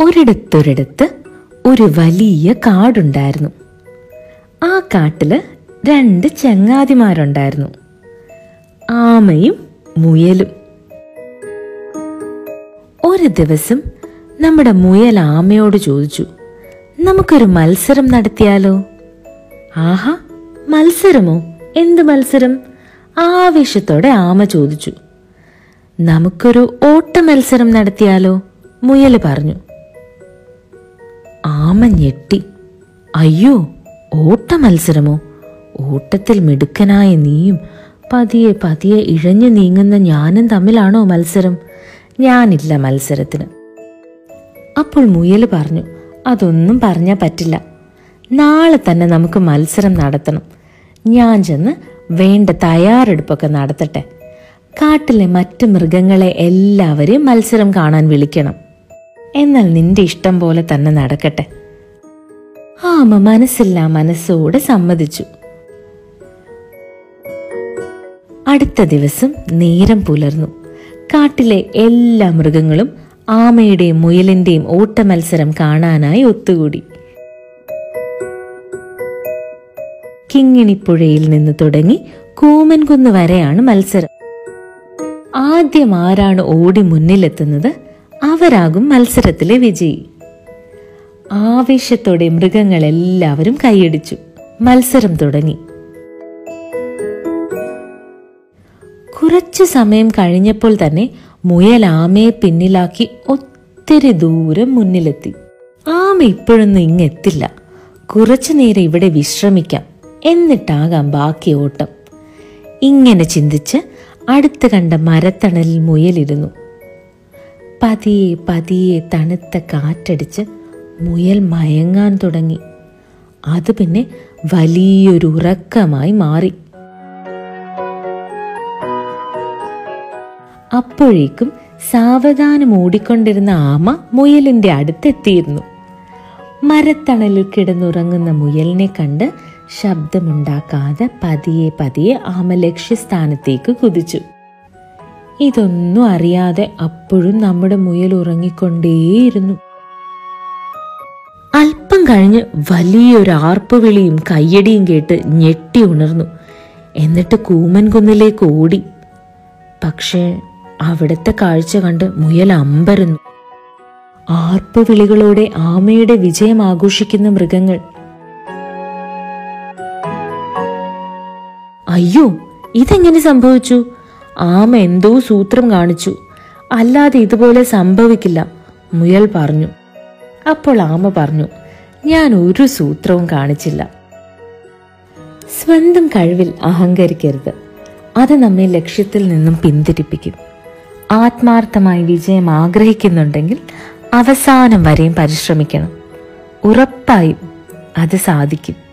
ഒരിടത്തൊരിടത്ത് ഒരു വലിയ കാടുണ്ടായിരുന്നു. ആ കാട്ടിൽ രണ്ട് ചങ്ങാതിമാരുണ്ടായിരുന്നു. ആമയും മുയലും. ഒരു ദിവസം നമ്മുടെ മുയൽ ആമയോട് ചോദിച്ചു നമുക്കൊരു മത്സരം നടത്തിയാലോ? ആഹാ മത്സരമോ? എന്ത് മത്സരം? ആവേശത്തോടെ ആമ ചോദിച്ചു. നമുക്കൊരു ഓട്ട മത്സരം നടത്തിയാലോ? മുയൽ പറഞ്ഞു. ആമ ഞെട്ടി. അയ്യോ ഓട്ട മത്സരമോ? ഓട്ടത്തിൽ മിടുക്കനായ നീയും പതിയെ പതിയെ ഇഴഞ്ഞു നീങ്ങുന്ന ഞാനും തമ്മിലാണോ മത്സരം? ഞാനില്ല മത്സരത്തിന്. അപ്പോൾ മുയൽ പറഞ്ഞു അതൊന്നും പറഞ്ഞാൽ പറ്റില്ല. നാളെ തന്നെ നമുക്ക് മത്സരം നടത്തണം. ഞാൻ ചെന്ന് വേണ്ട തയ്യാറെടുപ്പൊക്കെ നടത്തട്ടെ. കാട്ടിലെ മറ്റ് മൃഗങ്ങളെ എല്ലാവരെയും മത്സരം കാണാൻ വിളിക്കണം. എന്നാൽ നിന്റെ ഇഷ്ടം പോലെ തന്നെ നടക്കട്ടെ. ആമ മനസ്സില്ല മനസ്സോടെ സമ്മതിച്ചു. അടുത്ത ദിവസം നേരം പുലർന്നു. കാട്ടിലെ എല്ലാ മൃഗങ്ങളും ആമയുടെയും മുയലിന്റെയും ഓട്ടമത്സരം കാണാനായി ഒത്തുകൂടി. കിങ്ങിണിപ്പുഴയിൽ നിന്ന് തുടങ്ങി കൂമൻകുന്ന് വരെയാണ് മത്സരം. ആദ്യം ആരാണ് ഓടി മുന്നിലെത്തുന്നത്? അവരാകും മത്സരത്തിലെ വിജയി. ആവേശത്തോടെ മൃഗങ്ങളെല്ലാവരും കൈയടിച്ചു. മത്സരം തുടങ്ങി. കുറച്ചു സമയം കഴിഞ്ഞപ്പോൾ തന്നെ മുയൽ ആമയെ പിന്നിലാക്കി ഒത്തിരി ദൂരം മുന്നിലെത്തി. ആമ ഇപ്പോഴൊന്നും ഇങ്ങെത്തില്ല കുറച്ചു നേരം ഇവിടെ വിശ്രമിക്കാം. എന്നിട്ടാകാം ബാക്കി ഓട്ടം. ഇങ്ങനെ ചിന്തിച്ച് അടുത്ത് കണ്ട മരത്തണലിൽ മുയലിരുന്നു. പതിയെ പതിയെ തണുത്ത കാറ്റടിച്ച് മുയൽ മയങ്ങാൻ തുടങ്ങി. അത് പിന്നെ വലിയൊരു ഉറക്കമായി മാറി. അപ്പോഴേക്കും സാവധാനം ഓടിക്കൊണ്ടിരുന്ന ആമ മുയലിന്റെ അടുത്തെത്തിയിരുന്നു. മരത്തണലിൽ കിടന്നുറങ്ങുന്ന മുയലിനെ കണ്ട് ശബ്ദമുണ്ടാക്കാതെ പതിയെ പതിയെ ആമ ലക്ഷ്യസ്ഥാനത്തേക്ക് കുതിച്ചു. ഇതൊന്നും അറിയാതെ അപ്പോഴും നമ്മുടെ മുയൽ ഉറങ്ങിക്കൊണ്ടേയിരുന്നു. അല്പം കഴിഞ്ഞ് വലിയൊരു ആർപ്പുവിളിയും കയ്യടിയും കേട്ട് ഞെട്ടി ഉണർന്നു. എന്നിട്ട് കൂമൻ കുന്നിലേക്ക് ഓടി. പക്ഷേ അവിടുത്തെ കാഴ്ച കണ്ട് മുയൽ അമ്പരന്നു. ആർപ്പുവിളികളോടെ ആമയുടെ വിജയം ആഘോഷിക്കുന്ന മൃഗങ്ങൾ. അയ്യോ ഇതെങ്ങനെ സംഭവിച്ചു? ആമ എന്തോ സൂത്രം കാണിച്ചു. അല്ലാതെ ഇതുപോലെ സംഭവിക്കില്ല മുയൽ പറഞ്ഞു. അപ്പോൾ ആമ പറഞ്ഞു ഞാൻ ഒരു സൂത്രവും കാണിച്ചില്ല. സ്വന്തം കഴിവിൽ അഹങ്കരിക്കരുത്. അത് നമ്മെ ലക്ഷ്യത്തിൽ നിന്നും പിന്തിരിപ്പിക്കും. ആത്മാർത്ഥമായി വിജയം ആഗ്രഹിക്കുന്നുണ്ടെങ്കിൽ അവസാനം വരെയും പരിശ്രമിക്കണം. ഉറപ്പായും അത് സാധിക്കും.